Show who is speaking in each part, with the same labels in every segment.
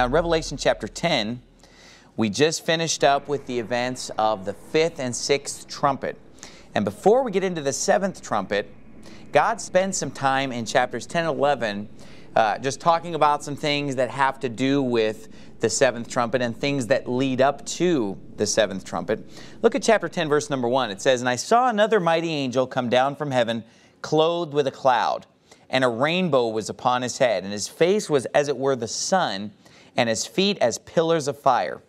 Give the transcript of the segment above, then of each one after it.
Speaker 1: Now, in Revelation chapter 10, we just finished up with the events of the fifth and sixth trumpet. And before we get into the seventh trumpet, God spends some time in chapters 10 and 11 uh, just talking about some things that have to do with the seventh trumpet and things that lead up to the seventh trumpet. Look at chapter 10, verse number 1. It says, And I saw another mighty angel come down from heaven, clothed with a cloud, and a rainbow was upon his head, and his face was as it were the sun, and his feet as pillars of fire.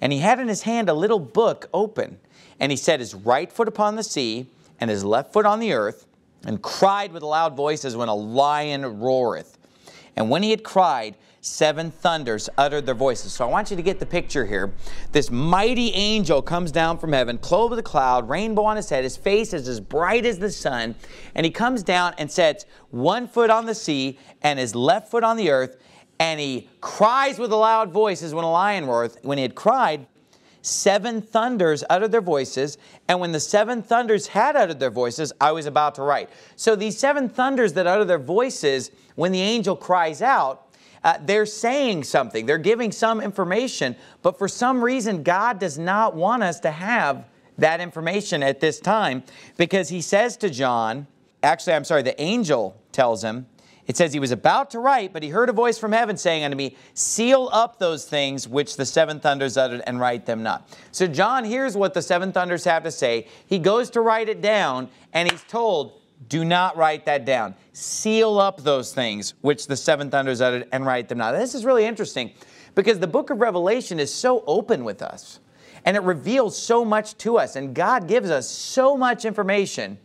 Speaker 1: And he had in his hand a little book open, and he set his right foot upon the sea, and his left foot on the earth, and cried with a loud voice as when a lion roareth. And when he had cried, seven thunders uttered their voices. So I want you to get the picture here. This mighty angel comes down from heaven, clothed with a cloud, rainbow on his head. His face is as bright as the sun. And he comes down and sets one foot on the sea and his left foot on the earth. And he cries with a loud voice as when a lion roareth. When he had cried, seven thunders uttered their voices, and when the seven thunders had uttered their voices, I was about to write. So these seven thunders that utter their voices, when the angel cries out, uh, they're saying something, they're giving some information, but for some reason, God does not want us to have that information at this time because he says to John, actually, I'm sorry, the angel tells him, it says he was about to write, but he heard a voice from heaven saying unto me, Seal up those things which the seven thunders uttered and write them not. So John hears what the seven thunders have to say. He goes to write it down, and he's told, Do not write that down. Seal up those things which the seven thunders uttered and write them not. This is really interesting because the book of Revelation is so open with us and it reveals so much to us, and God gives us so much information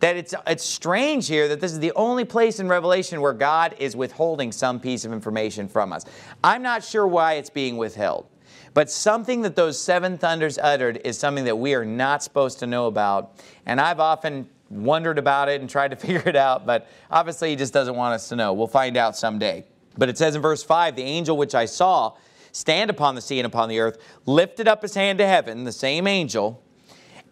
Speaker 1: that it's, it's strange here that this is the only place in Revelation where God is withholding some piece of information from us. I'm not sure why it's being withheld, but something that those seven thunders uttered is something that we are not supposed to know about. And I've often wondered about it and tried to figure it out, but obviously he just doesn't want us to know. We'll find out someday. But it says in verse 5 The angel which I saw stand upon the sea and upon the earth lifted up his hand to heaven, the same angel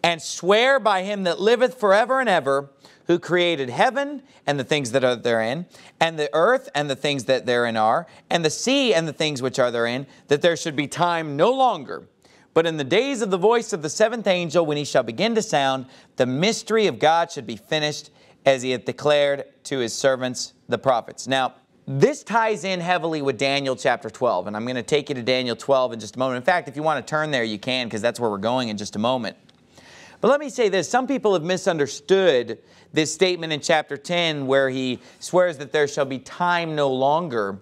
Speaker 1: and swear by him that liveth forever and ever, who created heaven and the things that are therein, and the earth and the things that therein are, and the sea and the things which are therein, that there should be time no longer. But in the days of the voice of the seventh angel, when he shall begin to sound, the mystery of God should be finished, as he hath declared to his servants the prophets. Now, this ties in heavily with Daniel chapter 12, and I'm going to take you to Daniel 12 in just a moment. In fact, if you want to turn there, you can, because that's where we're going in just a moment. But let me say this some people have misunderstood this statement in chapter 10 where he swears that there shall be time no longer.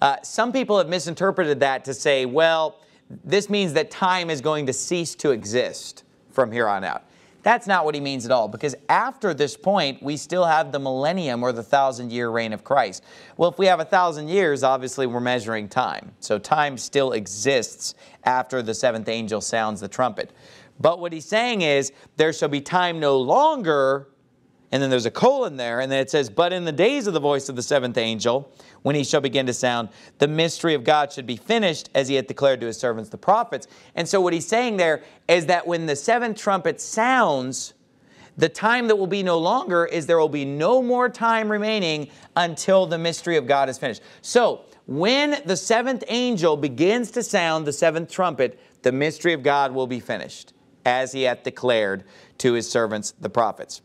Speaker 1: Uh, some people have misinterpreted that to say, well, this means that time is going to cease to exist from here on out. That's not what he means at all, because after this point, we still have the millennium or the thousand year reign of Christ. Well, if we have a thousand years, obviously we're measuring time. So time still exists after the seventh angel sounds the trumpet. But what he's saying is, there shall be time no longer, and then there's a colon there, and then it says, But in the days of the voice of the seventh angel, when he shall begin to sound, the mystery of God should be finished, as he had declared to his servants the prophets. And so what he's saying there is that when the seventh trumpet sounds, the time that will be no longer is there will be no more time remaining until the mystery of God is finished. So, when the seventh angel begins to sound the seventh trumpet, the mystery of God will be finished as he hath declared to his servants the prophets.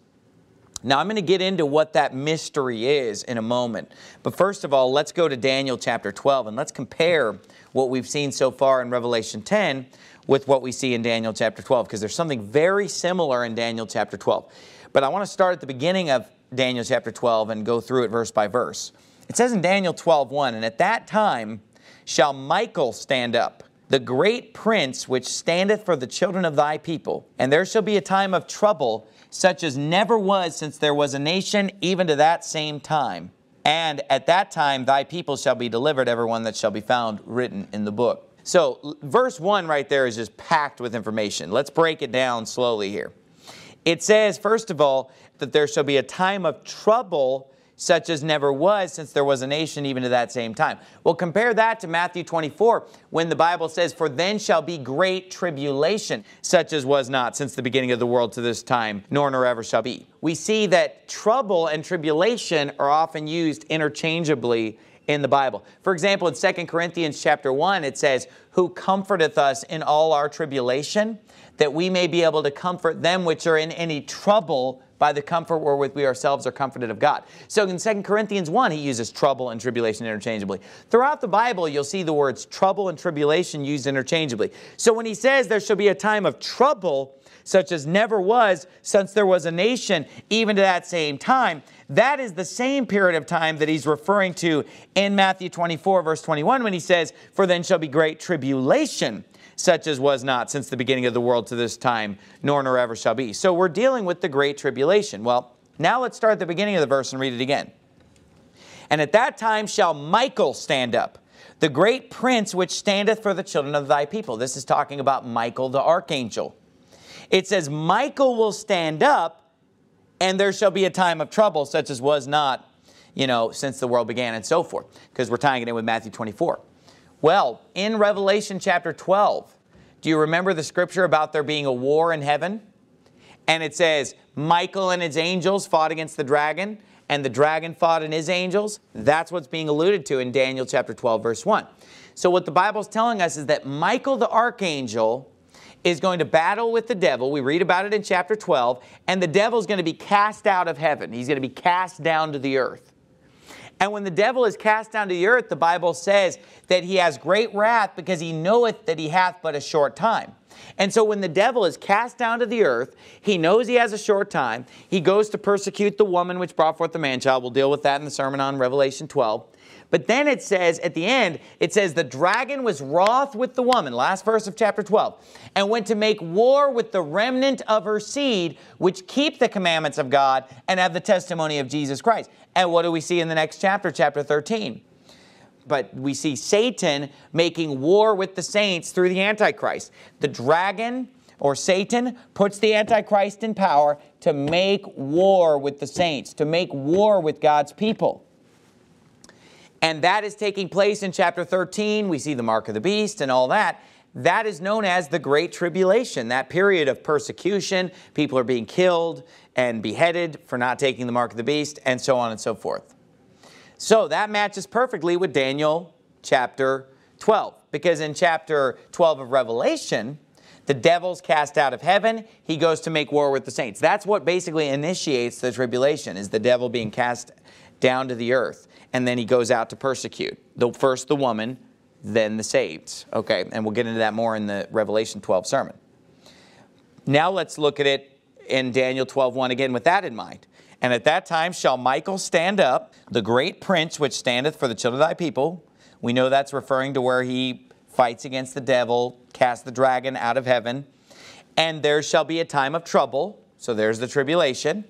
Speaker 1: Now, I'm going to get into what that mystery is in a moment. But first of all, let's go to Daniel chapter 12 and let's compare what we've seen so far in Revelation 10 with what we see in Daniel chapter 12, because there's something very similar in Daniel chapter 12. But I want to start at the beginning of Daniel chapter 12 and go through it verse by verse. It says in Daniel 12, 1, And at that time shall Michael stand up the great prince which standeth for the children of thy people. And there shall be a time of trouble, such as never was since there was a nation, even to that same time. And at that time thy people shall be delivered, everyone that shall be found written in the book. So, verse 1 right there is just packed with information. Let's break it down slowly here. It says, first of all, that there shall be a time of trouble such as never was since there was a nation even to that same time. Well, compare that to Matthew 24 when the Bible says, For then shall be great tribulation, such as was not since the beginning of the world to this time, nor nor ever shall be. We see that trouble and tribulation are often used interchangeably in the Bible. For example, in 2 Corinthians chapter 1, it says, Who comforteth us in all our tribulation, that we may be able to comfort them which are in any trouble by the comfort wherewith we ourselves are comforted of God. So in 2 Corinthians 1, he uses trouble and tribulation interchangeably. Throughout the Bible, you'll see the words trouble and tribulation used interchangeably. So when he says there shall be a time of trouble, such as never was since there was a nation, even to that same time, that is the same period of time that he's referring to in Matthew 24, verse 21, when he says, For then shall be great tribulation such as was not since the beginning of the world to this time, nor nor ever shall be. So we're dealing with the great tribulation. Well, now let's start at the beginning of the verse and read it again. And at that time shall Michael stand up, the great prince which standeth for the children of thy people. This is talking about Michael the archangel. It says, Michael will stand up, and there shall be a time of trouble, such as was not, you know, since the world began, and so forth, because we're tying it in with Matthew 24. Well, in Revelation chapter 12, do you remember the scripture about there being a war in heaven? And it says, Michael and his angels fought against the dragon, and the dragon fought and his angels. That's what's being alluded to in Daniel chapter 12, verse 1. So what the Bible's telling us is that Michael the archangel is going to battle with the devil. We read about it in chapter 12, and the devil's going to be cast out of heaven. He's going to be cast down to the earth. And when the devil is cast down to the earth, the Bible says that he has great wrath because he knoweth that he hath but a short time. And so when the devil is cast down to the earth, he knows he has a short time. He goes to persecute the woman which brought forth the man child. We'll deal with that in the sermon on Revelation 12. But then it says at the end, it says, The dragon was wroth with the woman, last verse of chapter 12, and went to make war with the remnant of her seed, which keep the commandments of God and have the testimony of Jesus Christ. And what do we see in the next chapter, chapter 13? But we see Satan making war with the saints through the Antichrist. The dragon or Satan puts the Antichrist in power to make war with the saints, to make war with God's people. And that is taking place in chapter 13. We see the mark of the beast and all that. That is known as the Great Tribulation, that period of persecution. People are being killed and beheaded for not taking the mark of the beast, and so on and so forth. So that matches perfectly with Daniel chapter 12, because in chapter 12 of Revelation, the devil's cast out of heaven. He goes to make war with the saints. That's what basically initiates the tribulation, is the devil being cast down to the earth. And then he goes out to persecute. The, first the woman, then the saved. Okay, and we'll get into that more in the Revelation 12 sermon. Now let's look at it in Daniel 12:1 again with that in mind. And at that time shall Michael stand up, the great prince which standeth for the children of thy people. We know that's referring to where he fights against the devil, casts the dragon out of heaven. And there shall be a time of trouble. So there's the tribulation.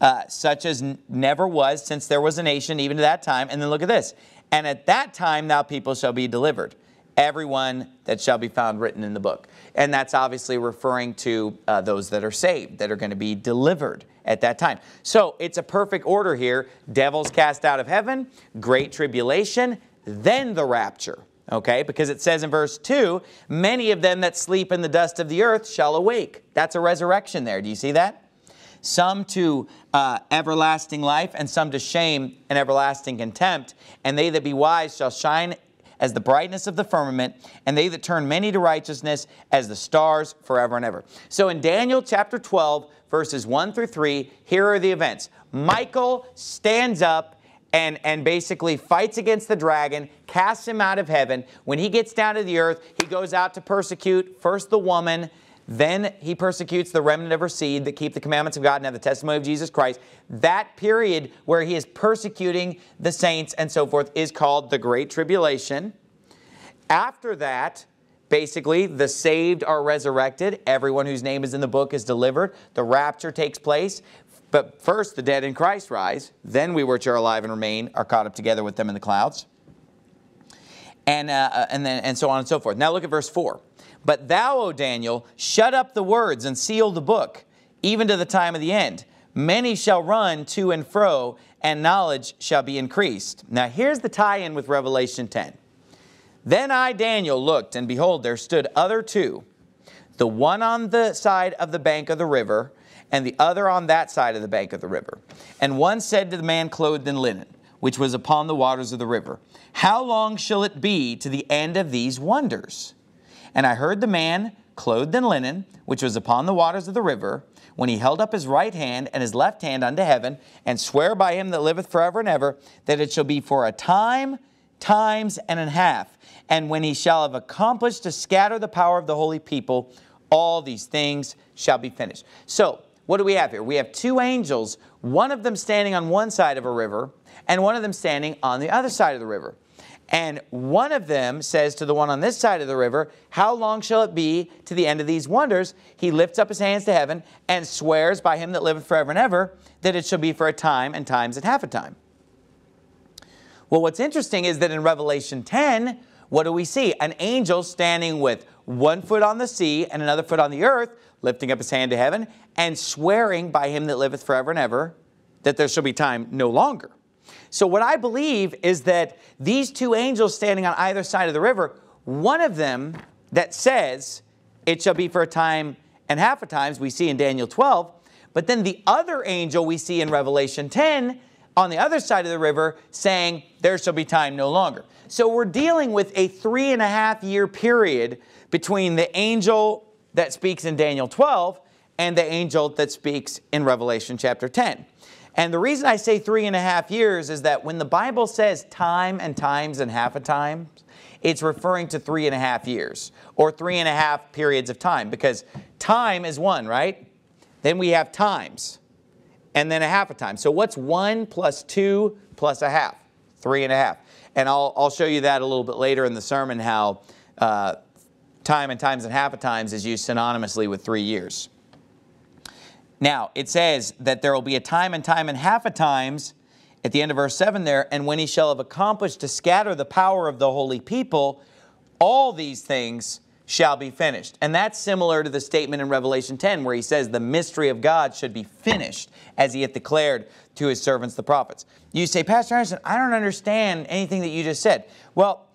Speaker 1: Uh, such as never was since there was a nation, even to that time. And then look at this. And at that time, thou people shall be delivered, everyone that shall be found written in the book. And that's obviously referring to uh, those that are saved, that are going to be delivered at that time. So it's a perfect order here. Devils cast out of heaven, great tribulation, then the rapture. Okay, because it says in verse 2, many of them that sleep in the dust of the earth shall awake. That's a resurrection there. Do you see that? Some to uh, everlasting life, and some to shame and everlasting contempt. And they that be wise shall shine as the brightness of the firmament, and they that turn many to righteousness as the stars forever and ever. So in Daniel chapter 12, verses 1 through 3, here are the events. Michael stands up and, and basically fights against the dragon, casts him out of heaven. When he gets down to the earth, he goes out to persecute first the woman, then he persecutes the remnant of her seed that keep the commandments of God and have the testimony of Jesus Christ. That period where he is persecuting the saints and so forth is called the Great Tribulation. After that, basically, the saved are resurrected. Everyone whose name is in the book is delivered. The rapture takes place. But first, the dead in Christ rise. Then we which are alive and remain are caught up together with them in the clouds. And, uh, and, then, and so on and so forth. Now look at verse 4. But thou, O Daniel, shut up the words and seal the book, even to the time of the end. Many shall run to and fro, and knowledge shall be increased. Now here's the tie-in with Revelation 10. Then I, Daniel, looked, and behold, there stood other two, the one on the side of the bank of the river, and the other on that side of the bank of the river. And one said to the man clothed in linen, which was upon the waters of the river. How long shall it be to the end of these wonders? And I heard the man clothed in linen, which was upon the waters of the river, when he held up his right hand and his left hand unto heaven, and swear by him that liveth forever and ever, that it shall be for a time, times, and a half. And when he shall have accomplished to scatter the power of the holy people, all these things shall be finished. So, what do we have here? We have two angels, one of them standing on one side of a river, and one of them standing on the other side of the river. And one of them says to the one on this side of the river, How long shall it be to the end of these wonders? He lifts up his hands to heaven and swears by him that liveth forever and ever that it shall be for a time and times and half a time. Well, what's interesting is that in Revelation 10, what do we see? An angel standing with one foot on the sea and another foot on the earth, lifting up his hand to heaven and swearing by him that liveth forever and ever that there shall be time no longer. So, what I believe is that these two angels standing on either side of the river, one of them that says, It shall be for a time and half a times, we see in Daniel 12, but then the other angel we see in Revelation 10 on the other side of the river saying, There shall be time no longer. So, we're dealing with a three and a half year period between the angel that speaks in Daniel 12 and the angel that speaks in Revelation chapter 10. And the reason I say three and a half years is that when the Bible says time and times and half a time, it's referring to three and a half years or three and a half periods of time because time is one, right? Then we have times and then a half a time. So what's one plus two plus a half? Three and a half. And I'll, I'll show you that a little bit later in the sermon how uh, time and times and half a times is used synonymously with three years. Now, it says that there will be a time and time and half a times at the end of verse 7 there, and when he shall have accomplished to scatter the power of the holy people, all these things shall be finished. And that's similar to the statement in Revelation 10 where he says the mystery of God should be finished as he hath declared to his servants the prophets. You say, Pastor Anderson, I don't understand anything that you just said. Well,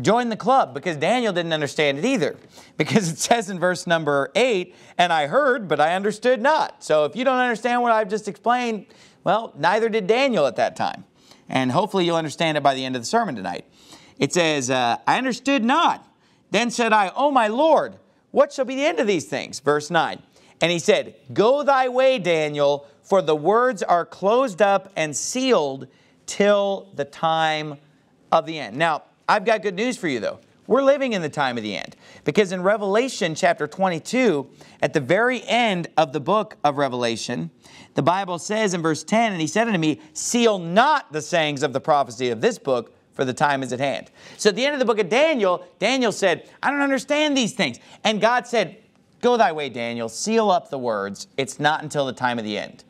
Speaker 1: join the club because Daniel didn't understand it either. Because it says in verse number 8, and I heard, but I understood not. So if you don't understand what I've just explained, well, neither did Daniel at that time. And hopefully you'll understand it by the end of the sermon tonight. It says, uh, I understood not. Then said I, O my Lord, what shall be the end of these things? Verse 9. And he said, Go thy way, Daniel, for the words are closed up and sealed till the time of the end. Now, I've got good news for you, though. We're living in the time of the end. Because in Revelation chapter 22, at the very end of the book of Revelation, the Bible says in verse 10, And he said unto me, Seal not the sayings of the prophecy of this book, for the time is at hand. So at the end of the book of Daniel, Daniel said, I don't understand these things. And God said, Go thy way, Daniel, seal up the words. It's not until the time of the end.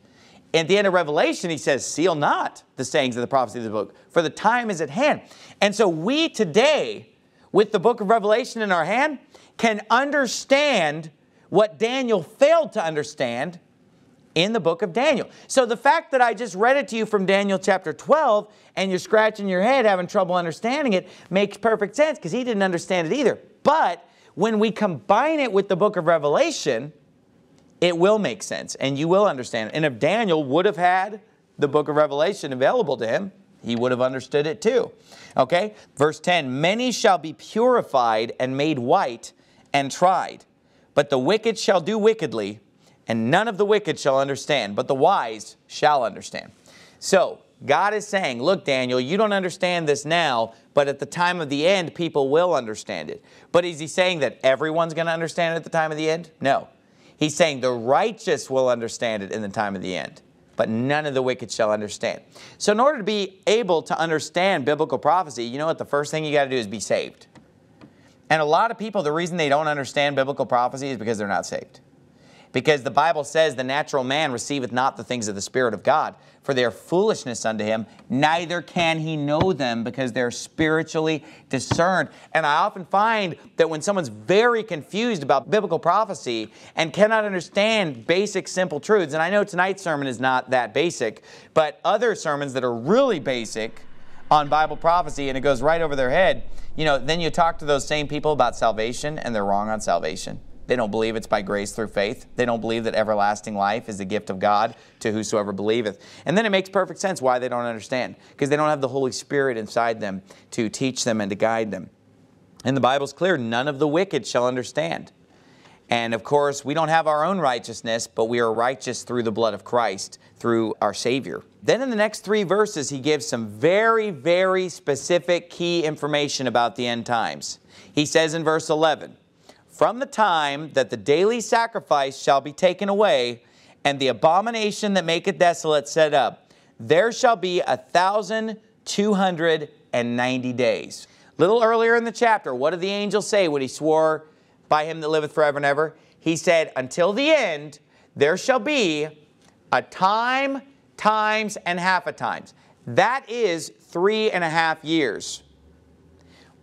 Speaker 1: At the end of Revelation, he says, Seal not the sayings of the prophecy of the book, for the time is at hand. And so we today, with the book of Revelation in our hand, can understand what Daniel failed to understand in the book of Daniel. So the fact that I just read it to you from Daniel chapter 12 and you're scratching your head having trouble understanding it makes perfect sense because he didn't understand it either. But when we combine it with the book of Revelation, it will make sense and you will understand it. And if Daniel would have had the book of Revelation available to him, he would have understood it too. Okay? Verse 10 Many shall be purified and made white and tried, but the wicked shall do wickedly, and none of the wicked shall understand, but the wise shall understand. So, God is saying, Look, Daniel, you don't understand this now, but at the time of the end, people will understand it. But is he saying that everyone's going to understand it at the time of the end? No. He's saying the righteous will understand it in the time of the end, but none of the wicked shall understand. So, in order to be able to understand biblical prophecy, you know what? The first thing you got to do is be saved. And a lot of people, the reason they don't understand biblical prophecy is because they're not saved. Because the Bible says the natural man receiveth not the things of the Spirit of God, for they are foolishness unto him, neither can he know them because they're spiritually discerned. And I often find that when someone's very confused about biblical prophecy and cannot understand basic, simple truths, and I know tonight's sermon is not that basic, but other sermons that are really basic on Bible prophecy and it goes right over their head, you know, then you talk to those same people about salvation and they're wrong on salvation They don't believe it's by grace through faith. They don't believe that everlasting life is the gift of God to whosoever believeth. And then it makes perfect sense why they don't understand, because they don't have the Holy Spirit inside them to teach them and to guide them. And the Bible's clear none of the wicked shall understand. And of course, we don't have our own righteousness, but we are righteous through the blood of Christ, through our Savior. Then in the next three verses, he gives some very, very specific key information about the end times. He says in verse 11, From the time that the daily sacrifice shall be taken away, and the abomination that maketh desolate set up, there shall be a thousand two hundred and ninety days. Little earlier in the chapter, what did the angel say when he swore by him that liveth forever and ever? He said, Until the end, there shall be a time, times, and half a times. That is three and a half years.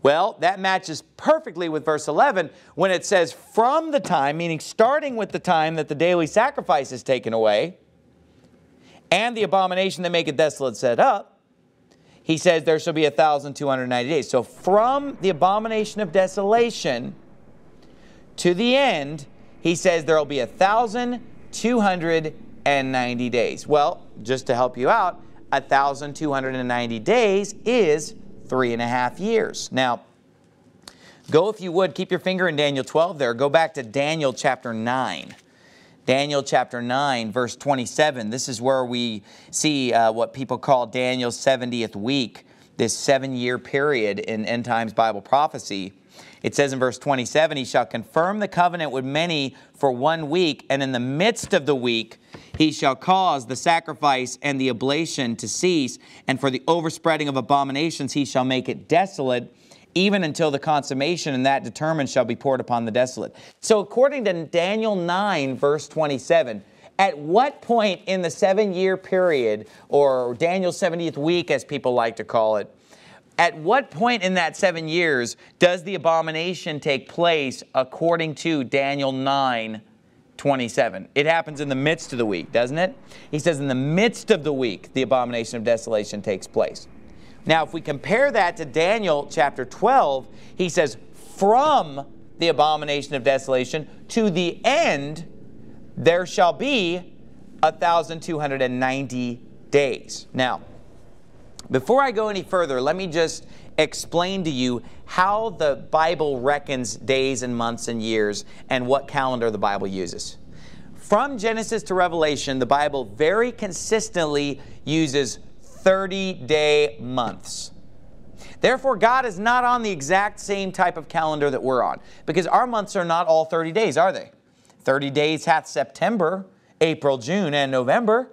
Speaker 1: Well, that matches perfectly with verse 11 when it says, From the time, meaning starting with the time that the daily sacrifice is taken away, and the abomination that maketh desolate set up, he says there shall be a 1,290 days. So from the abomination of desolation to the end, he says there will be a 1,290 days. Well, just to help you out, 1,290 days is three and a half years. Now, go if you would, keep your finger in Daniel 12 there. Go back to Daniel chapter 9. Daniel chapter 9, verse 27. This is where we see uh, what people call Daniel's 70th week, this seven year period in end times Bible prophecy. It says in verse 27 He shall confirm the covenant with many for one week, and in the midst of the week he shall cause the sacrifice and the oblation to cease, and for the overspreading of abominations he shall make it desolate. Even until the consummation and that determined shall be poured upon the desolate. So, according to Daniel 9, verse 27, at what point in the seven year period, or Daniel's 70th week, as people like to call it, at what point in that seven years does the abomination take place according to Daniel 9 27? It happens in the midst of the week, doesn't it? He says, in the midst of the week, the abomination of desolation takes place. Now, if we compare that to Daniel chapter 12, he says, from the abomination of desolation to the end, there shall be 1,290 days. Now, before I go any further, let me just explain to you how the Bible reckons days and months and years and what calendar the Bible uses. From Genesis to Revelation, the Bible very consistently uses 30 day months. Therefore, God is not on the exact same type of calendar that we're on because our months are not all 30 days, are they? 30 days hath September, April, June, and November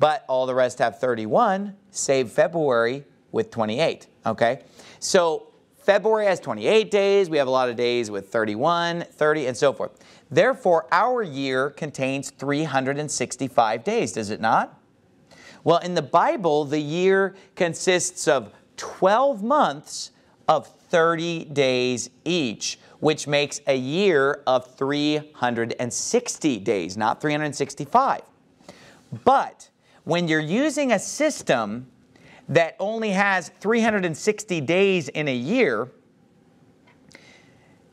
Speaker 1: but all the rest have 31, save February with 28, okay? So February has 28 days. We have a lot of days with 31, 30, and so forth. Therefore, our year contains 365 days, does it not? Well, in the Bible, the year consists of 12 months of 30 days each, which makes a year of 360 days, not 365. But when you're using a system that only has 360 days in a year,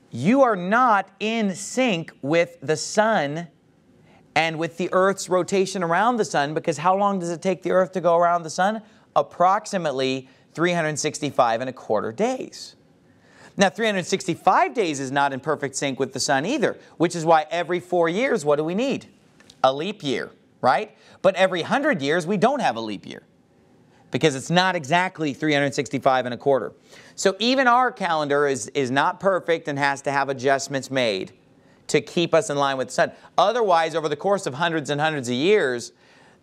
Speaker 1: you are not in sync with the sun and with the Earth's rotation around the sun because how long does it take the Earth to go around the sun? Approximately 365 and a quarter days. Now, 365 days is not in perfect sync with the sun either, which is why every four years, what do we need? A leap year, right? But every 100 years, we don't have a leap year because it's not exactly 365 and a quarter. So even our calendar is, is not perfect and has to have adjustments made to keep us in line with the sun. Otherwise, over the course of hundreds and hundreds of years,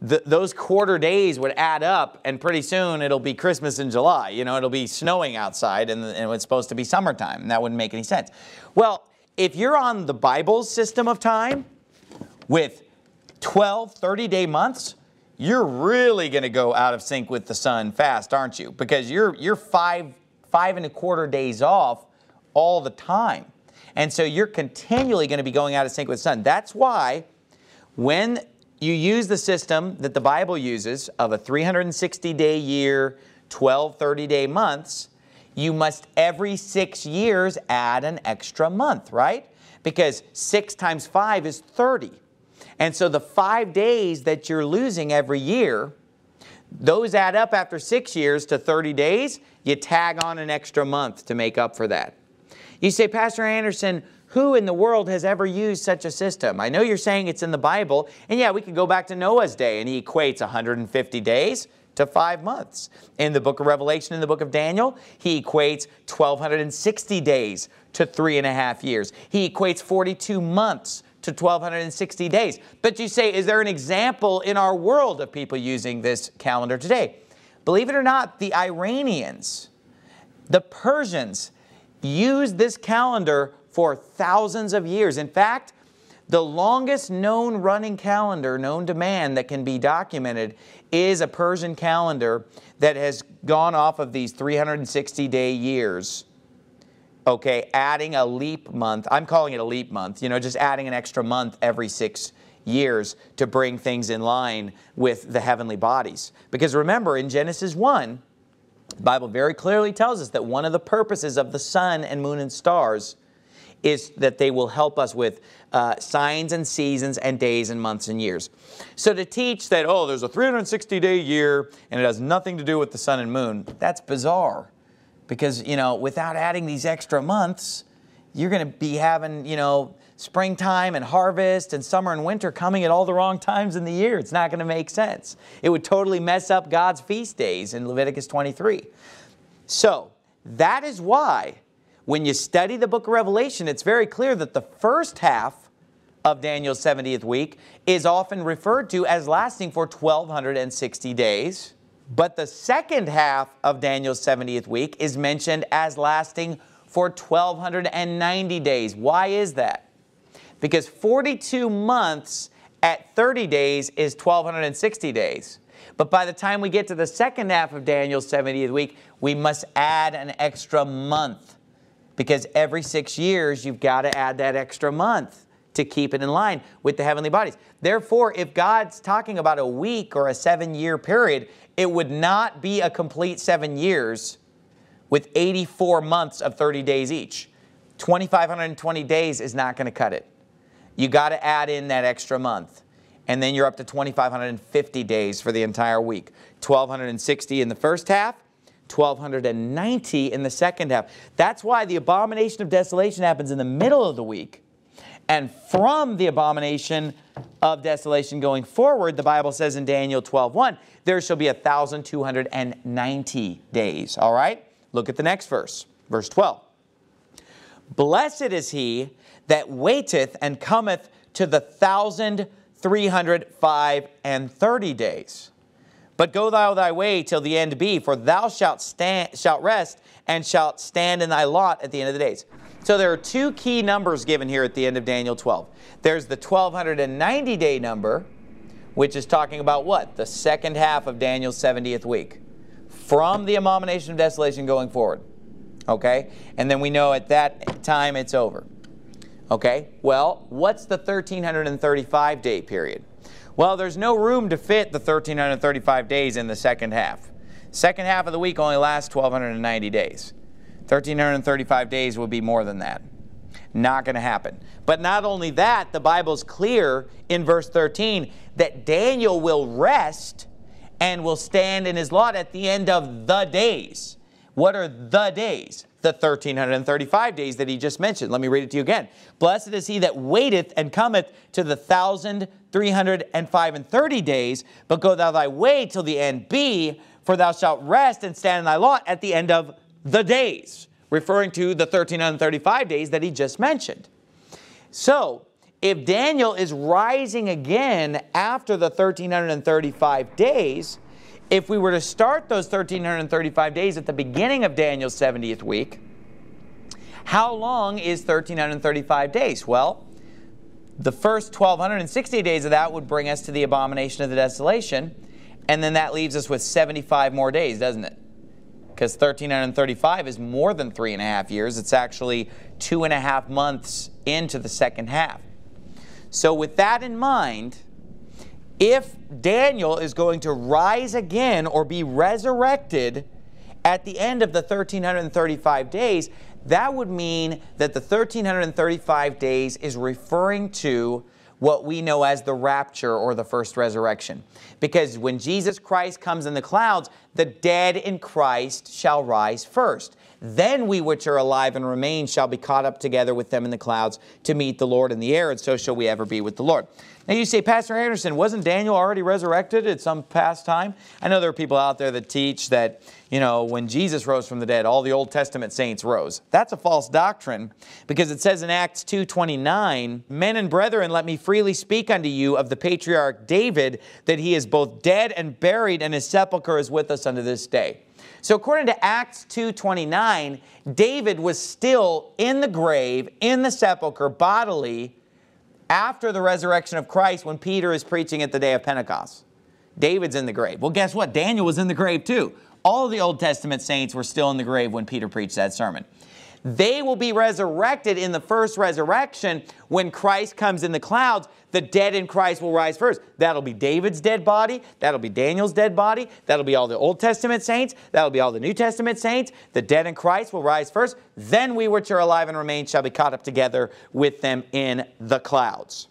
Speaker 1: those quarter days would add up, and pretty soon it'll be Christmas in July. You know, it'll be snowing outside, and, and it's supposed to be summertime. And that wouldn't make any sense. Well, if you're on the Bible's system of time with 12, 30 day months, you're really going to go out of sync with the sun fast, aren't you? Because you're, you're five, five and a quarter days off all the time. And so you're continually going to be going out of sync with the sun. That's why when you use the system that the Bible uses of a 360 day year, 12, 30 day months, you must every six years add an extra month, right? because 6 times 5 is 30. And so the five days that you're losing every year, those add up after six years to 30 days. You tag on an extra month to make up for that. You say, Pastor Anderson, who in the world has ever used such a system? I know you're saying it's in the Bible, and yeah, we could go back to Noah's day, and he equates 150 days to five months. In the book of Revelation, in the book of Daniel, he equates 1,260 days to three and a half years. He equates 42 months to 1,260 days. But you say, is there an example in our world of people using this calendar today? Believe it or not, the Iranians, the Persians, used this calendar for thousands of years. In fact, the longest known running calendar known to man that can be documented is a Persian calendar that has gone off of these 360 day years. Okay, adding a leap month. I'm calling it a leap month, you know, just adding an extra month every six years to bring things in line with the heavenly bodies. Because remember, in Genesis 1, the Bible very clearly tells us that one of the purposes of the sun and moon and stars is that they will help us with uh, signs and seasons and days and months and years. So to teach that, oh, there's a 360 day year and it has nothing to do with the sun and moon, that's bizarre. Because, you know, without adding these extra months, you're going to be having, you know, springtime and harvest and summer and winter coming at all the wrong times in the year. It's not going to make sense. It would totally mess up God's feast days in Leviticus 23. So, that is why when you study the book of Revelation, it's very clear that the first half of Daniel's 70th week is often referred to as lasting for 1260 days. But the second half of Daniel's 70th week is mentioned as lasting for 1290 days. Why is that? Because 42 months at 30 days is 1260 days. But by the time we get to the second half of Daniel's 70th week, we must add an extra month because every six years you've got to add that extra month to keep it in line with the heavenly bodies. Therefore, if God's talking about a week or a seven year period, it would not be a complete seven years with 84 months of 30 days each. 2,520 days is not going to cut it. You got to add in that extra month. And then you're up to 2,550 days for the entire week. 1,260 in the first half, 1,290 in the second half. That's why the abomination of desolation happens in the middle of the week. And from the abomination of desolation going forward, the Bible says in Daniel 12:1, there shall be 1,290 days. All right? Look at the next verse, verse 12. Blessed is he that waiteth and cometh to the thousand three hundred five and thirty days. But go thou thy way till the end be, for thou shalt stand, shalt rest, and shalt stand in thy lot at the end of the days. So there are two key numbers given here at the end of Daniel 12. There's the 1290 day number, which is talking about what? The second half of Daniel's 70th week. From the abomination of desolation going forward. Okay? And then we know at that time it's over. Okay? Well, what's the 1335 day period? Well, there's no room to fit the 1,335 days in the second half. Second half of the week only lasts 1,290 days. 1,335 days will be more than that. Not going to happen. But not only that, the Bible's clear in verse 13 that Daniel will rest and will stand in his lot at the end of the days. What are the days? the 1335 days that he just mentioned. Let me read it to you again. Blessed is he that waiteth and cometh to the thousand three hundred and five and thirty days, but go thou thy way till the end be, for thou shalt rest and stand in thy lot at the end of the days, referring to the 1335 days that he just mentioned. So, if Daniel is rising again after the 1335 days, if we were to start those 1,335 days at the beginning of Daniel's 70th week, how long is 1,335 days? Well, the first 1,260 days of that would bring us to the abomination of the desolation, and then that leaves us with 75 more days, doesn't it? Because 1,335 is more than three and a half years. It's actually two and a half months into the second half. So, with that in mind, if Daniel is going to rise again or be resurrected at the end of the 1335 days, that would mean that the 1335 days is referring to what we know as the rapture or the first resurrection. Because when Jesus Christ comes in the clouds, the dead in Christ shall rise first. Then we which are alive and remain shall be caught up together with them in the clouds to meet the Lord in the air, and so shall we ever be with the Lord. Now you say, Pastor Anderson, wasn't Daniel already resurrected at some past time? I know there are people out there that teach that, you know, when Jesus rose from the dead, all the Old Testament saints rose. That's a false doctrine because it says in Acts 2.29, Men and brethren, let me freely speak unto you of the patriarch David, that he is both dead and buried, and his sepulchre is with us unto this day. So according to Acts 2.29, David was still in the grave, in the sepulchre, bodily, after the resurrection of Christ when Peter is preaching at the day of Pentecost. David's in the grave. Well, guess what? Daniel was in the grave too. All the Old Testament saints were still in the grave when Peter preached that sermon. They will be resurrected in the first resurrection when Christ comes in the clouds. The dead in Christ will rise first. That'll be David's dead body. That'll be Daniel's dead body. That'll be all the Old Testament saints. That'll be all the New Testament saints. The dead in Christ will rise first. Then we which are alive and remain shall be caught up together with them in the clouds.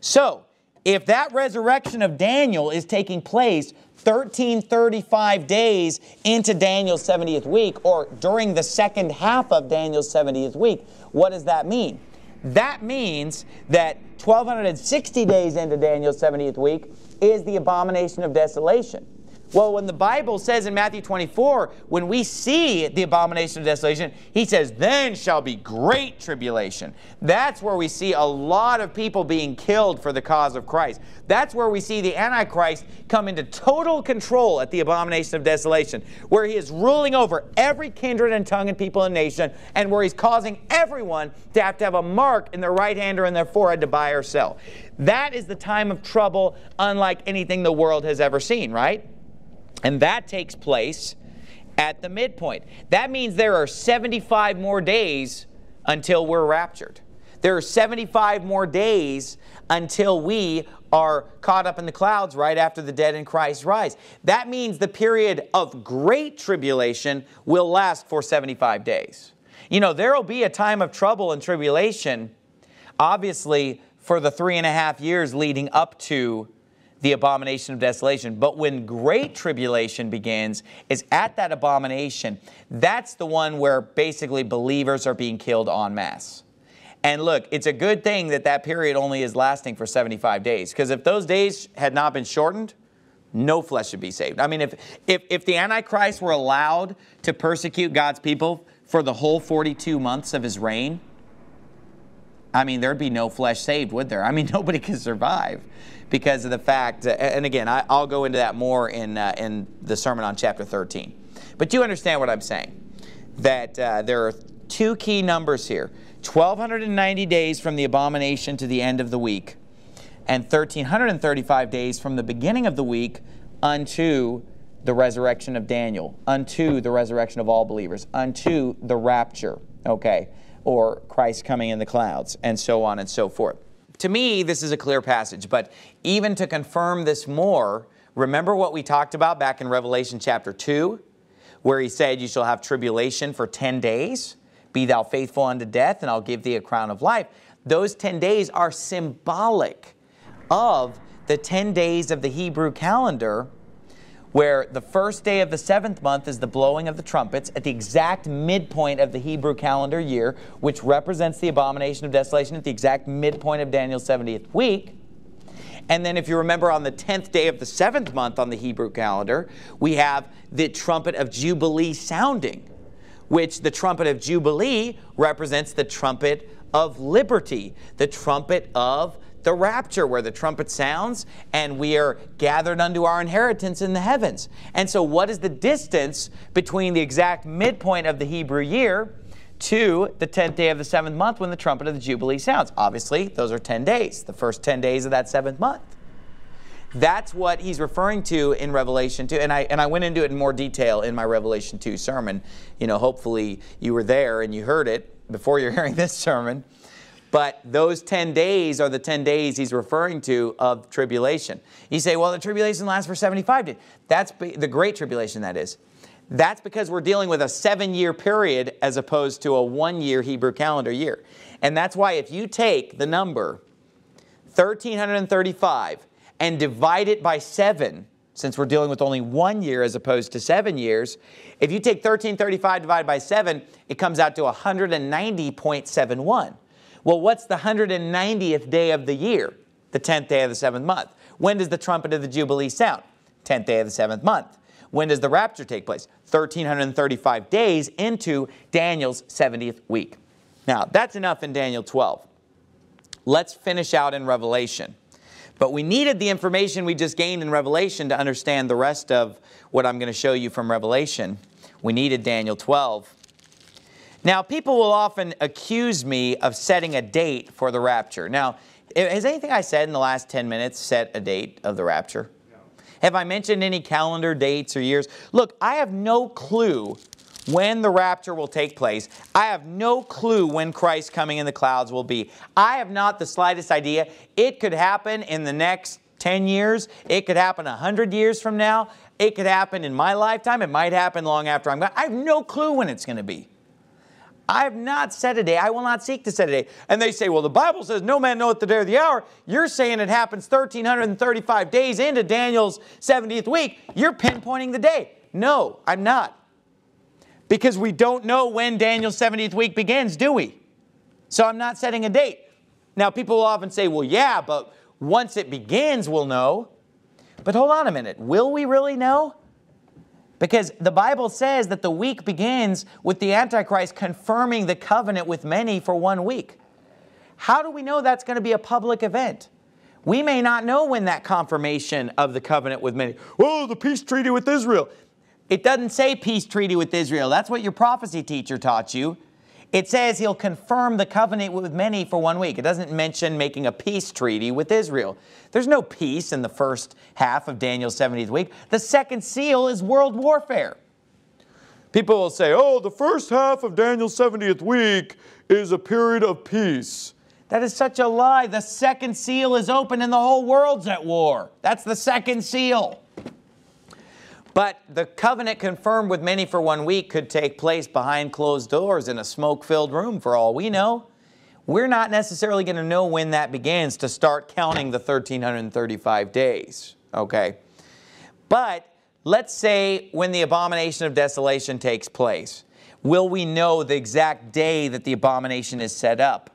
Speaker 1: So, if that resurrection of Daniel is taking place 1335 days into Daniel's 70th week, or during the second half of Daniel's 70th week, what does that mean? That means that 1260 days into Daniel's 70th week is the abomination of desolation. Well, when the Bible says in Matthew 24, when we see the abomination of desolation, he says, then shall be great tribulation. That's where we see a lot of people being killed for the cause of Christ. That's where we see the Antichrist come into total control at the abomination of desolation, where he is ruling over every kindred and tongue and people and nation, and where he's causing everyone to have to have a mark in their right hand or in their forehead to buy or sell. That is the time of trouble unlike anything the world has ever seen, right? And that takes place at the midpoint. That means there are 75 more days until we're raptured. There are 75 more days until we are caught up in the clouds right after the dead in Christ rise. That means the period of great tribulation will last for 75 days. You know, there will be a time of trouble and tribulation, obviously, for the three and a half years leading up to the abomination of desolation. But when great tribulation begins, is at that abomination, that's the one where basically believers are being killed en masse. And look, it's a good thing that that period only is lasting for 75 days, because if those days had not been shortened, no flesh should be saved. I mean, if, if, if the Antichrist were allowed to persecute God's people for the whole 42 months of his reign, I mean, there'd be no flesh saved, would there? I mean, nobody could survive because of the fact, and again, I, will go into that more in, uh, in the sermon on chapter 13. But you understand what I'm saying, that uh, there are two key numbers here 1,290 days from the abomination to the end of the week, and 1,335 days from the beginning of the week unto the resurrection of Daniel, unto the resurrection of all believers, unto the rapture, okay, or Christ coming in the clouds, and so on and so forth to me, this is a clear passage, but even to confirm this more, remember what we talked about back in Revelation chapter 2, where he said, You shall have tribulation for 10 days. Be thou faithful unto death, and I'll give thee a crown of life. Those 10 days are symbolic of the 10 days of the Hebrew calendar where the first day of the seventh month is the blowing of the trumpets at the exact midpoint of the Hebrew calendar year, which represents the abomination of desolation at the exact midpoint of Daniel's 70th week. And then, if you remember, on the 10th day of the seventh month on the Hebrew calendar, we have the trumpet of Jubilee sounding, which the trumpet of Jubilee represents the trumpet of liberty, the trumpet of the rapture where the trumpet sounds and we are gathered unto our inheritance in the heavens. And so, what is the distance between the exact midpoint of the Hebrew year to the 10th day of the seventh month when the trumpet of the Jubilee sounds? Obviously, those are 10 days, the first 10 days of that seventh month. That's what he's referring to in Revelation 2. And I, and I went into it in more detail in my Revelation 2 sermon. You know, hopefully you were there and you heard it before you're hearing this sermon. But those 10 days are the 10 days he's referring to of tribulation. You say, well, the tribulation lasts for 75 days. That's the great tribulation, that is. That's because we're dealing with a seven year period as opposed to a one year Hebrew calendar year. And that's why if you take the number 1335 and divide it by seven, since we're dealing with only one year as opposed to seven years, if you take 1335 divided by seven, it comes out to 190.71. Well, what's the 190th day of the year? The 10th day of the seventh month. When does the trumpet of the Jubilee sound? 10th day of the seventh month. When does the rapture take place? 1335 days into Daniel's 70th week. Now, that's enough in Daniel 12. Let's finish out in Revelation. But we needed the information we just gained in Revelation to understand the rest of what I'm going to show you from Revelation. We needed Daniel 12. Now, people will often accuse me of setting a date for the rapture. Now, has anything I said in the last 10 minutes set a date of the rapture? No. Have I mentioned any calendar dates or years? Look, I have no clue when the rapture will take place. I have no clue when Christ coming in the clouds will be. I have not the slightest idea. It could happen in the next 10 years. It could happen 100 years from now. It could happen in my lifetime. It might happen long after I'm gone. I have no clue when it's going to be. I have not set a day. I will not seek to set a day. And they say, well, the Bible says no man knoweth the day or the hour. You're saying it happens 1,335 days into Daniel's 70th week. You're pinpointing the day. No, I'm not because we don't know when Daniel's 70th week begins, do we? So I'm not setting a date. Now, people will often say, well, yeah, but once it begins, we'll know. But hold on a minute. Will we really know? Because the Bible says that the week begins with the Antichrist confirming the covenant with many for one week. How do we know that's going to be a public event? We may not know when that confirmation of the covenant with many. Oh, the peace treaty with Israel. It doesn't say peace treaty with Israel. That's what your prophecy teacher taught you. It says he'll confirm the covenant with many for one week. It doesn't mention making a peace treaty with Israel. There's no peace in the first half of Daniel's 70th week. The second seal is world warfare. People will say, oh, the first half of Daniel's 70th week is a period of peace. That is such a lie. The second seal is open and the whole world's at war. That's the second seal. But the covenant confirmed with many for one week could take place behind closed doors in a smoke filled room for all we know. We're not necessarily going to know when that begins to start counting the 1335 days. Okay? But let's say when the abomination of desolation takes place, will we know the exact day that the abomination is set up?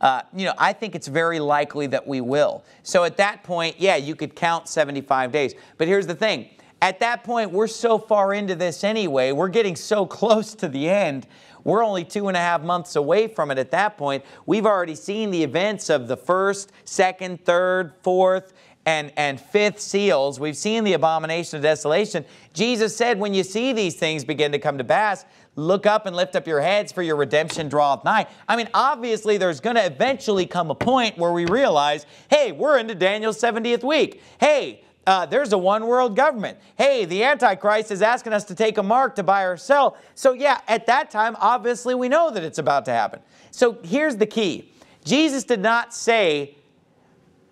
Speaker 1: Uh, you know, I think it's very likely that we will. So at that point, yeah, you could count 75 days. But here's the thing at that point, we're so far into this anyway. We're getting so close to the end. We're only two and a half months away from it at that point. We've already seen the events of the first, second, third, fourth, and, and fifth seals. We've seen the abomination of desolation. Jesus said, when you see these things begin to come to pass, look up and lift up your heads for your redemption draweth nigh. I mean, obviously, there's going to eventually come a point where we realize, hey, we're into Daniel's 70th week. Hey, uh, there's a one world government. Hey, the Antichrist is asking us to take a mark to buy or sell. So, yeah, at that time, obviously, we know that it's about to happen. So, here's the key Jesus did not say,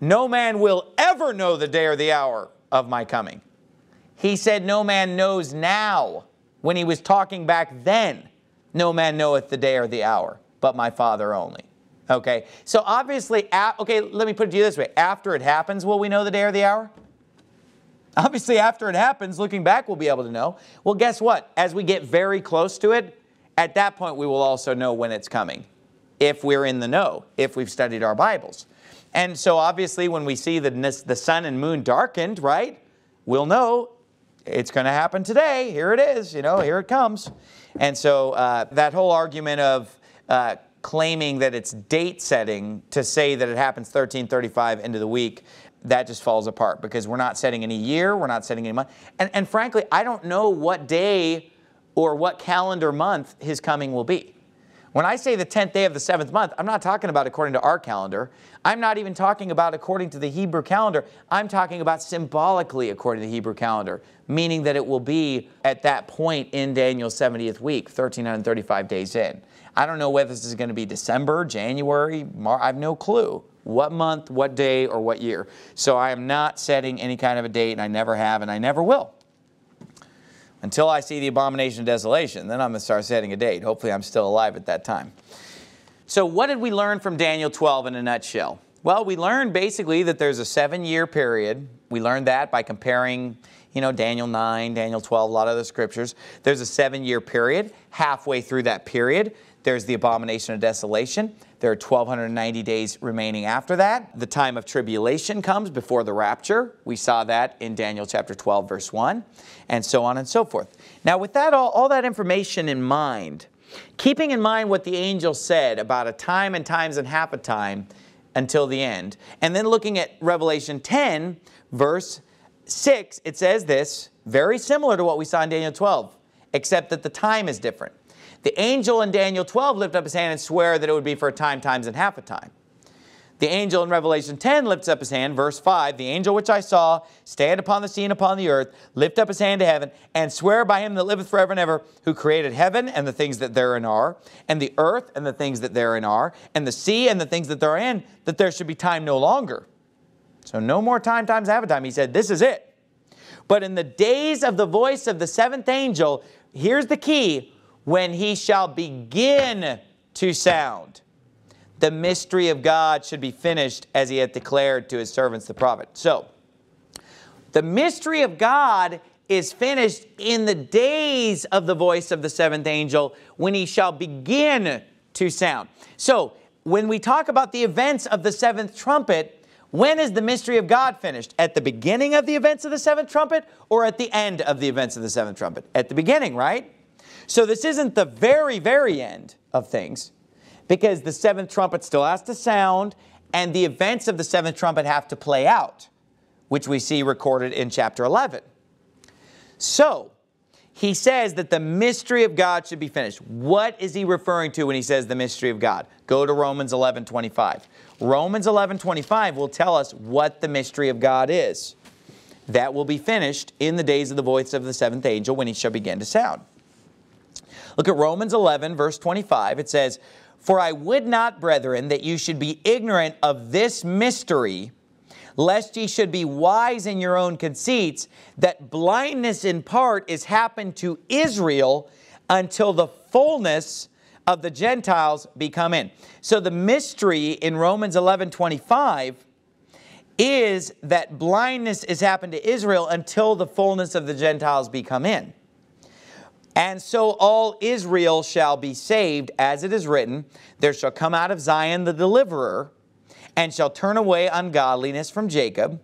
Speaker 1: No man will ever know the day or the hour of my coming. He said, No man knows now. When he was talking back then, no man knoweth the day or the hour, but my Father only. Okay, so obviously, okay, let me put it to you this way. After it happens, will we know the day or the hour? Obviously, after it happens, looking back, we'll be able to know. Well, guess what? As we get very close to it, at that point, we will also know when it's coming, if we're in the know, if we've studied our Bibles. And so, obviously, when we see the, the sun and moon darkened, right, we'll know it's going to happen today. Here it is, you know, here it comes. And so, uh, that whole argument of uh, claiming that it's date setting to say that it happens 1335 into the week that just falls apart because we're not setting any year, we're not setting any month. And, and frankly, I don't know what day or what calendar month his coming will be. When I say the 10th day of the seventh month, I'm not talking about according to our calendar. I'm not even talking about according to the Hebrew calendar. I'm talking about symbolically according to the Hebrew calendar, meaning that it will be at that point in Daniel's 70th week, 1335 days in. I don't know whether this is going to be December, January, March, I have no clue what month, what day, or what year. So I am not setting any kind of a date, and I never have, and I never will. until I see the abomination of desolation. Then I'm going to start setting a date. Hopefully, I'm still alive at that time. So, what did we learn from Daniel 12 in a nutshell? Well, we learned basically that there's a seven year period. We learned that by comparing, you know, Daniel 9, Daniel 12, a lot of the scriptures. There's a seven year period. Halfway through that period, there's the abomination of desolation. There are 1,290 days remaining after that. The time of tribulation comes before the rapture. We saw that in Daniel chapter 12, verse 1, and so on and so forth. Now, with that all, all that information in mind, keeping in mind what the angel said about a time and times and half a time until the end, and then looking at Revelation 10, verse 6, it says this, very similar to what we saw in Daniel 12, except that the time is different. The angel in Daniel 12 lift up his hand and swear that it would be for a time, times, and half a time. The angel in Revelation 10 lifts up his hand, verse 5, the angel which I saw stand upon the sea and upon the earth, lift up his hand to heaven, and swear by him that liveth forever and ever, who created heaven and the things that therein are, and the earth and the things that therein are, and the sea and the things that therein, that there should be time no longer. So no more time, times, half a time. He said, this is it. But in the days of the voice of the seventh angel, here's the key, when he shall begin to sound. The mystery of God should be finished as he hath declared to his servants the prophet. So, the mystery of God is finished in the days of the voice of the seventh angel when he shall begin to sound. So, when we talk about the events of the seventh trumpet, when is the mystery of God finished? At the beginning of the events of the seventh trumpet or at the end of the events of the seventh trumpet? At the beginning, right? So this isn't the very, very end of things because the seventh trumpet still has to sound and the events of the seventh trumpet have to play out, which we see recorded in chapter 11. So, he says that the mystery of God should be finished. What is he referring to when he says the mystery of God? Go to Romans 11 25. Romans 11 25 will tell us what the mystery of God is. That will be finished in the days of the voice of the seventh angel when he shall begin to sound. Look at Romans 11, verse 25. It says, For I would not, brethren, that you should be ignorant of this mystery, lest ye should be wise in your own conceits, that blindness in part is happened to Israel until the fullness of the Gentiles be come in. So the mystery in Romans 11, 25 is that blindness is happened to Israel until the fullness of the Gentiles be come in. And so all Israel shall be saved, as it is written, There shall come out of Zion the deliverer, and shall turn away ungodliness from Jacob.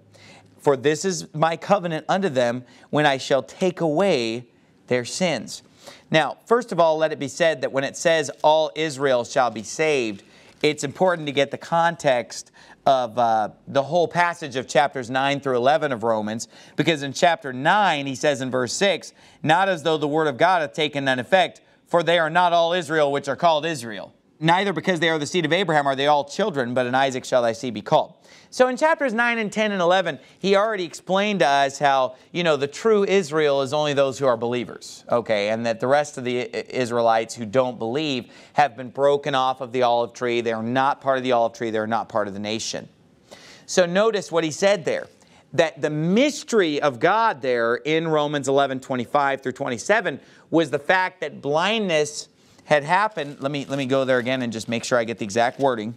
Speaker 1: For this is my covenant unto them, when I shall take away their sins. Now, first of all, let it be said that when it says all Israel shall be saved, it's important to get the context of uh, the whole passage of chapters 9 through 11 of Romans, because in chapter 9, he says in verse 6, Not as though the word of God hath taken none effect, for they are not all Israel which are called Israel. Neither because they are the seed of Abraham are they all children, but in Isaac shall thy seed be called. So in chapters 9 and 10 and 11, he already explained to us how, you know, the true Israel is only those who are believers, okay, and that the rest of the Israelites who don't believe have been broken off of the olive tree. They are not part of the olive tree. They're not part of the nation. So notice what he said there that the mystery of God there in Romans 11 25 through 27 was the fact that blindness had happened. Let me, let me go there again and just make sure I get the exact wording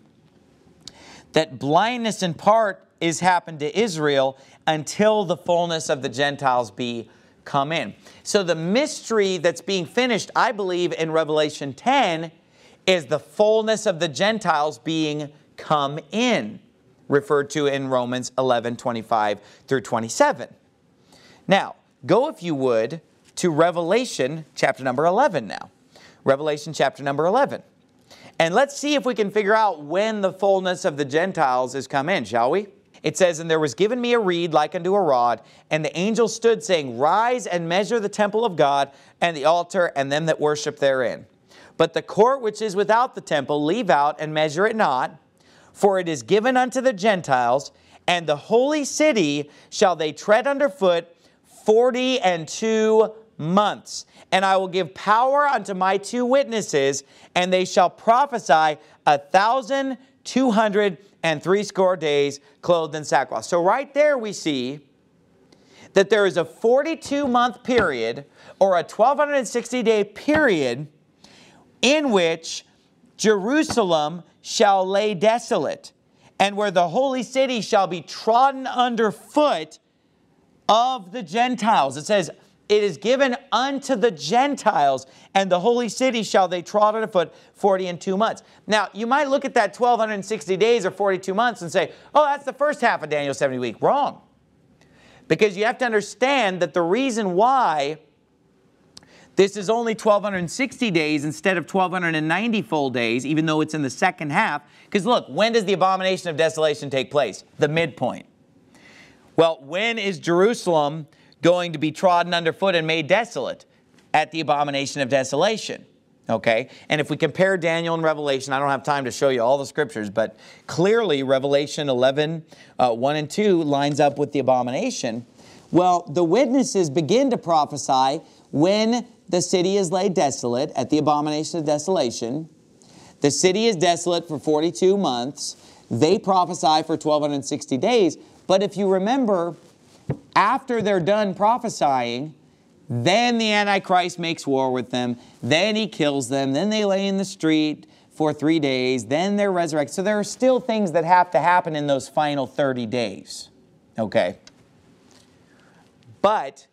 Speaker 1: that blindness in part is happened to Israel until the fullness of the Gentiles be come in. So the mystery that's being finished, I believe, in Revelation 10 is the fullness of the Gentiles being come in, referred to in Romans 11, 25 through 27. Now, go if you would to Revelation chapter number 11 now. Revelation chapter number 11. And let's see if we can figure out when the fullness of the Gentiles is come in, shall we? It says, And there was given me a reed like unto a rod, and the angel stood, saying, Rise and measure the temple of God, and the altar, and them that worship therein. But the court which is without the temple, leave out and measure it not, for it is given unto the Gentiles, and the holy city shall they tread under foot forty and two months. And I will give power unto my two witnesses, and they shall prophesy a thousand two hundred and threescore days clothed in sackcloth. So right there we see that there is a 42 month period or a 1260 day period in which Jerusalem shall lay desolate, and where the holy city shall be trodden underfoot of the Gentiles. It says, It is given unto the Gentiles, and the holy city shall they trod underfoot 40 and two months. Now, you might look at that 1260 days or 42 months and say, Oh, that's the first half of Daniel's 70 week. Wrong. Because you have to understand that the reason why this is only 1,260 days instead of 1,290 full days, even though it's in the second half. Because look, when does the abomination of desolation take place? The midpoint. Well, when is Jerusalem going to be trodden underfoot and made desolate? At the abomination of desolation. Okay? And if we compare Daniel and Revelation, I don't have time to show you all the scriptures, but clearly Revelation 11, uh, 1 and 2 lines up with the abomination. Well, the witnesses begin to prophesy when the city is laid desolate at the abomination of desolation. The city is desolate for 42 months. They prophesy for 1260 days. But if you remember, after they're done prophesying, then the Antichrist makes war with them. Then he kills them. Then they lay in the street for three days. Then they're resurrected. So there are still things that have to happen in those final 30 days. Okay? But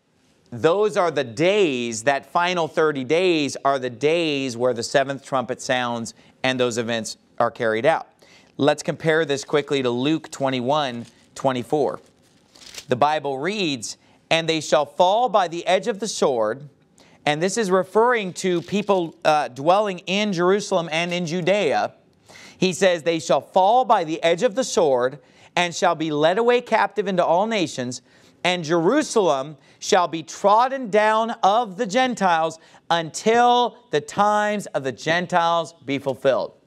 Speaker 1: those are the days, that final 30 days are the days where the seventh trumpet sounds and those events are carried out. Let's compare this quickly to Luke 21 24. The Bible reads, And they shall fall by the edge of the sword. And this is referring to people uh, dwelling in Jerusalem and in Judea. He says, They shall fall by the edge of the sword and shall be led away captive into all nations and Jerusalem shall be trodden down of the Gentiles until the times of the Gentiles be fulfilled.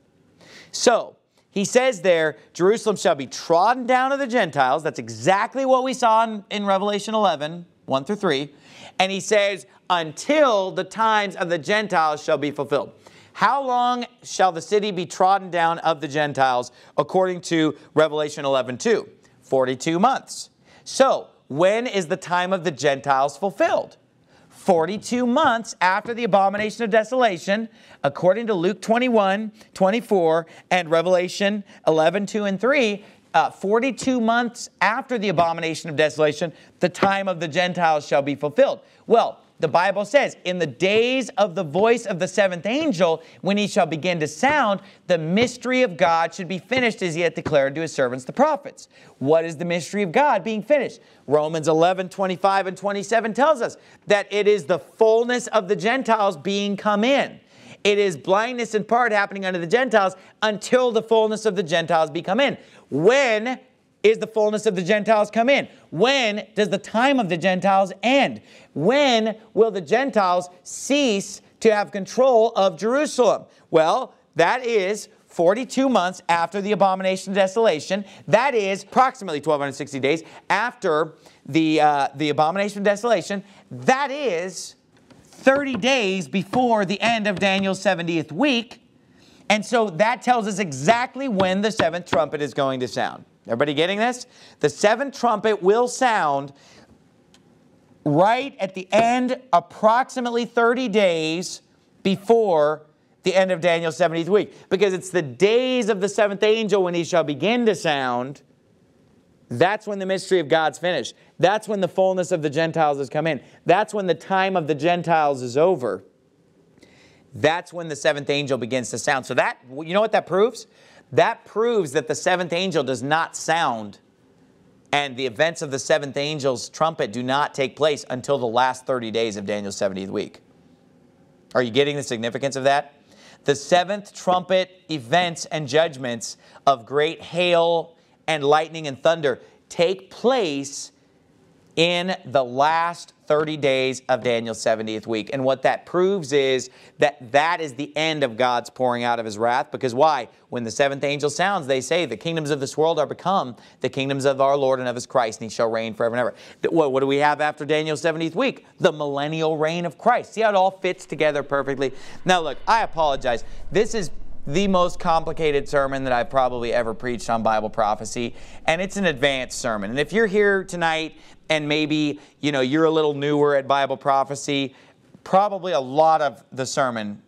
Speaker 1: So, he says there, Jerusalem shall be trodden down of the Gentiles. That's exactly what we saw in, in Revelation 11, 1 through 3. And he says, until the times of the Gentiles shall be fulfilled. How long shall the city be trodden down of the Gentiles according to Revelation 11, 2? 42 months. So, when is the time of the Gentiles fulfilled? 42 months after the abomination of desolation, according to Luke 21, 24, and Revelation 11, 2 and 3. Uh, 42 months after the abomination of desolation, the time of the Gentiles shall be fulfilled. Well, the Bible says, in the days of the voice of the seventh angel, when he shall begin to sound, the mystery of God should be finished as he had declared to his servants the prophets. What is the mystery of God being finished? Romans 11, 25 and 27 tells us that it is the fullness of the Gentiles being come in. It is blindness in part happening unto the Gentiles until the fullness of the Gentiles be come in. When is the fullness of the Gentiles come in? When does the time of the Gentiles end? When will the Gentiles cease to have control of Jerusalem? Well, that is 42 months after the abomination of desolation. That is approximately 1,260 days after the, uh, the abomination of desolation. That is 30 days before the end of Daniel's 70th week. And so that tells us exactly when the seventh trumpet is going to sound. Everybody getting this? The seventh trumpet will sound right at the end, approximately 30 days before the end of Daniel's 70th week. Because it's the days of the seventh angel when he shall begin to sound. That's when the mystery of God's finished. That's when the fullness of the Gentiles has come in. That's when the time of the Gentiles is over. That's when the seventh angel begins to sound. So that, you know what that proves? That proves that the seventh angel does not sound and the events of the seventh angel's trumpet do not take place until the last 30 days of Daniel's 70th week. Are you getting the significance of that? The seventh trumpet events and judgments of great hail and lightning and thunder take place in the last 30 days of Daniel's 70th week. And what that proves is that that is the end of God's pouring out of his wrath. Because why? When the seventh angel sounds, they say, The kingdoms of this world are become the kingdoms of our Lord and of his Christ, and he shall reign forever and ever. What, what do we have after Daniel's 70th week? The millennial reign of Christ. See how it all fits together perfectly? Now, look, I apologize. This is the most complicated sermon that I've probably ever preached on Bible prophecy, and it's an advanced sermon. And if you're here tonight and maybe, you know, you're a little newer at Bible prophecy, probably a lot of the sermon,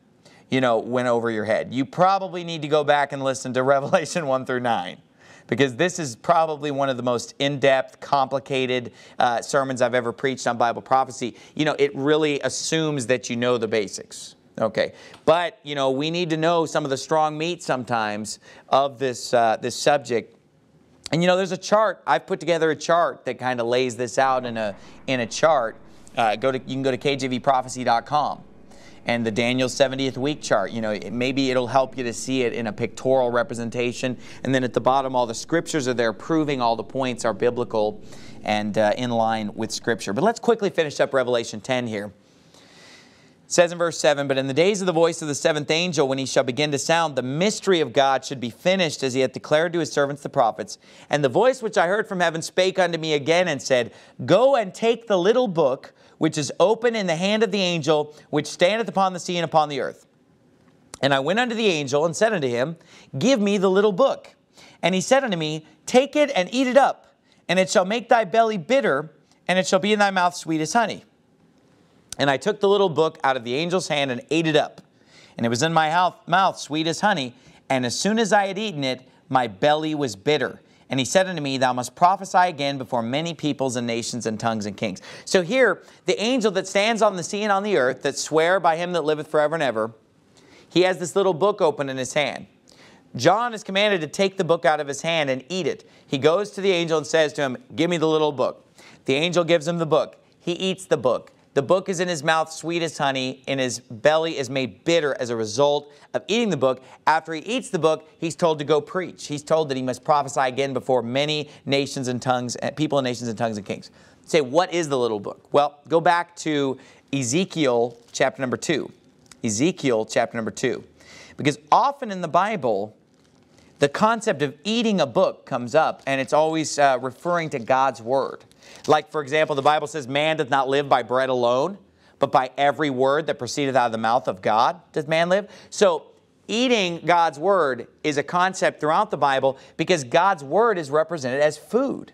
Speaker 1: you know, went over your head. You probably need to go back and listen to Revelation 1 through 9 because this is probably one of the most in-depth, complicated uh, sermons I've ever preached on Bible prophecy. You know, it really assumes that you know the basics. Okay, but you know we need to know some of the strong meat sometimes of this uh, this subject. And you know, there's a chart. I've put together a chart that kind of lays this out in a in a chart. Uh, go to you can go to kjvprophecy.com and the Daniel 70th week chart. You know, it, maybe it'll help you to see it in a pictorial representation. And then at the bottom, all the scriptures are there proving all the points are biblical and uh, in line with Scripture. But let's quickly finish up Revelation 10 here. Says in verse 7, But in the days of the voice of the seventh angel, when he shall begin to sound, the mystery of God should be finished, as he hath declared to his servants the prophets. And the voice which I heard from heaven spake unto me again and said, Go and take the little book which is open in the hand of the angel which standeth upon the sea and upon the earth. And I went unto the angel and said unto him, Give me the little book. And he said unto me, Take it and eat it up, and it shall make thy belly bitter, and it shall be in thy mouth sweet as honey. And I took the little book out of the angel's hand and ate it up. And it was in my mouth sweet as honey. And as soon as I had eaten it, my belly was bitter. And he said unto me, Thou must prophesy again before many peoples and nations and tongues and kings. So here, the angel that stands on the sea and on the earth, that swear by him that liveth forever and ever, he has this little book open in his hand. John is commanded to take the book out of his hand and eat it. He goes to the angel and says to him, Give me the little book. The angel gives him the book. He eats the book. The book is in his mouth sweet as honey, and his belly is made bitter as a result of eating the book. After he eats the book, he's told to go preach. He's told that he must prophesy again before many nations and tongues, eh, people and nations and tongues and kings. Say, what is the little book? Well, go back to Ezekiel chapter number 2. Ezekiel chapter number 2. Because often in the Bible, the concept of eating a book comes up, and it's always uh, referring to God's Word. Like, for example, the Bible says, Man doth not live by bread alone, but by every word that proceedeth out of the mouth of God doth man live. So, eating God's word is a concept throughout the Bible because God's word is represented as food.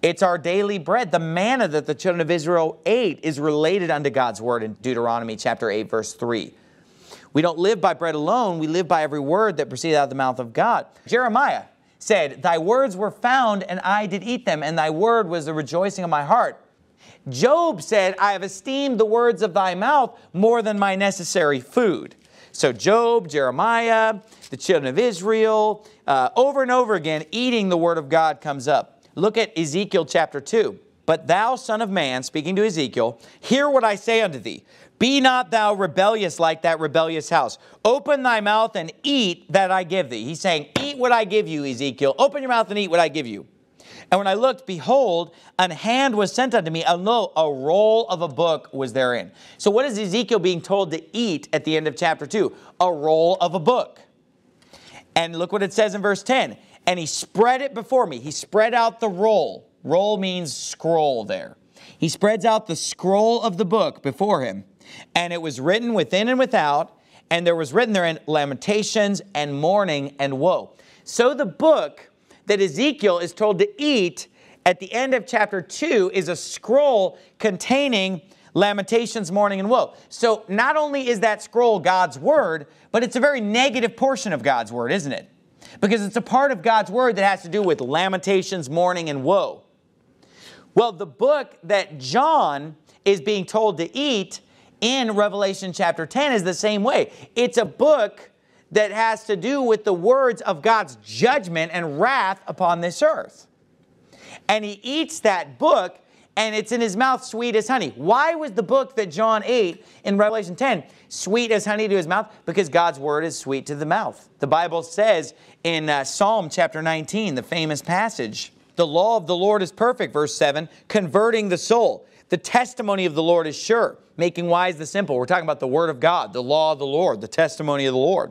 Speaker 1: It's our daily bread. The manna that the children of Israel ate is related unto God's word in Deuteronomy chapter 8, verse 3. We don't live by bread alone, we live by every word that proceeds out of the mouth of God. Jeremiah said, Thy words were found, and I did eat them, and thy word was the rejoicing of my heart. Job said, I have esteemed the words of thy mouth more than my necessary food. So, Job, Jeremiah, the children of Israel, uh, over and over again, eating the word of God comes up. Look at Ezekiel chapter 2. But thou, son of man, speaking to Ezekiel, hear what I say unto thee. Be not thou rebellious like that rebellious house. Open thy mouth and eat that I give thee. He's saying, Eat what I give you, Ezekiel. Open your mouth and eat what I give you. And when I looked, behold, an hand was sent unto me, and lo, a roll of a book was therein. So, what is Ezekiel being told to eat at the end of chapter 2? A roll of a book. And look what it says in verse 10 And he spread it before me. He spread out the roll. Roll means scroll there. He spreads out the scroll of the book before him. And it was written within and without, and there was written therein lamentations and mourning and woe. So the book that Ezekiel is told to eat at the end of chapter 2 is a scroll containing lamentations, mourning, and woe. So not only is that scroll God's word, but it's a very negative portion of God's word, isn't it? Because it's a part of God's word that has to do with lamentations, mourning, and woe. Well, the book that John is being told to eat in Revelation chapter 10 is the same way. It's a book that has to do with the words of God's judgment and wrath upon this earth. And he eats that book and it's in his mouth sweet as honey. Why was the book that John ate in Revelation 10 sweet as honey to his mouth? Because God's word is sweet to the mouth. The Bible says in uh, Psalm chapter 19, the famous passage, the law of the Lord is perfect, verse 7, converting the soul. The testimony of the Lord is sure, making wise the simple. We're talking about the word of God, the law of the Lord, the testimony of the Lord.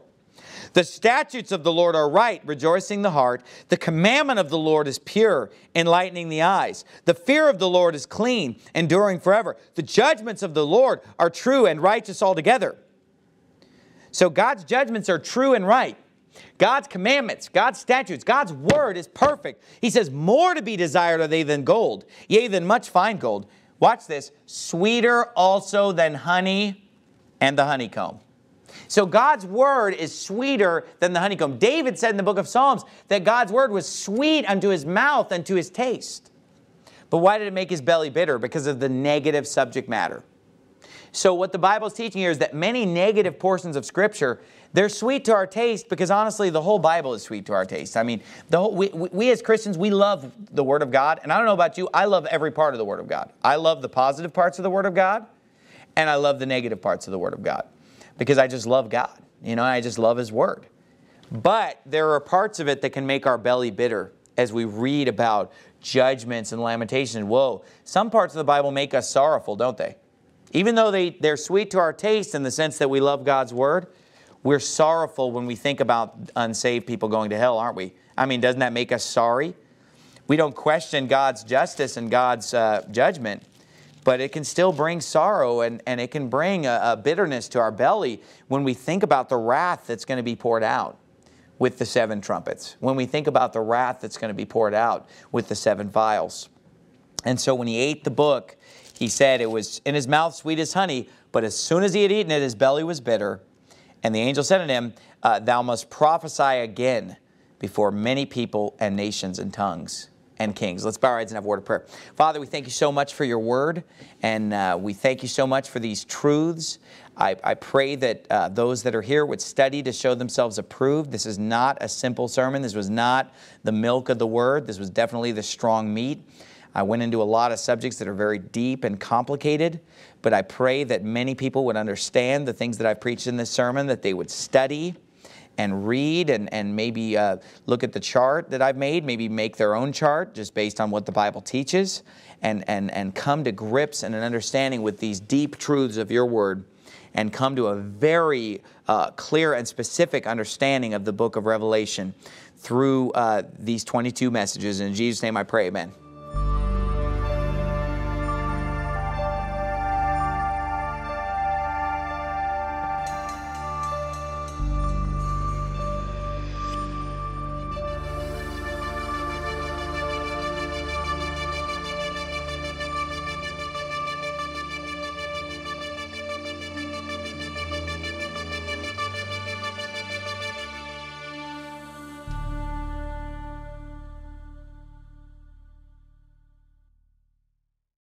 Speaker 1: The statutes of the Lord are right, rejoicing the heart. The commandment of the Lord is pure, enlightening the eyes. The fear of the Lord is clean, enduring forever. The judgments of the Lord are true and righteous altogether. So God's judgments are true and right. God's commandments, God's statutes, God's word is perfect. He says, More to be desired are they than gold, yea, than much fine gold. Watch this sweeter also than honey and the honeycomb. So God's word is sweeter than the honeycomb. David said in the book of Psalms that God's word was sweet unto his mouth and to his taste. But why did it make his belly bitter? Because of the negative subject matter. So what the Bible is teaching here is that many negative portions of Scripture, they're sweet to our taste because honestly, the whole Bible is sweet to our taste. I mean, the whole, we, we, we as Christians, we love the Word of God. And I don't know about you, I love every part of the Word of God. I love the positive parts of the Word of God, and I love the negative parts of the Word of God because I just love God. You know, I just love His Word. But there are parts of it that can make our belly bitter as we read about judgments and lamentations. Whoa, some parts of the Bible make us sorrowful, don't they? Even though they, they're sweet to our taste in the sense that we love God's Word, we're sorrowful when we think about unsaved people going to hell, aren't we? I mean, doesn't that make us sorry? We don't question God's justice and God's uh, judgment, but it can still bring sorrow and, and it can bring a, a bitterness to our belly when we think about the wrath that's going to be poured out with the seven trumpets, when we think about the wrath that's going to be poured out with the seven vials. And so when he ate the book, he said it was in his mouth sweet as honey, but as soon as he had eaten it, his belly was bitter. And the angel said to him, uh, Thou must prophesy again before many people and nations and tongues and kings. Let's bow our heads and have a word of prayer. Father, we thank you so much for your word, and uh, we thank you so much for these truths. I, I pray that uh, those that are here would study to show themselves approved. This is not a simple sermon. This was not the milk of the word. This was definitely the strong meat. I went into a lot of subjects that are very deep and complicated, but I pray that many people would understand the things that I've preached in this sermon, that they would study and read and, and maybe uh, look at the chart that I've made, maybe make their own chart just based on what the Bible teaches, and, and, and come to grips and an understanding with these deep truths of your word and come to a very uh, clear and specific understanding of the book of Revelation through uh, these 22 messages. In Jesus' name I pray, amen.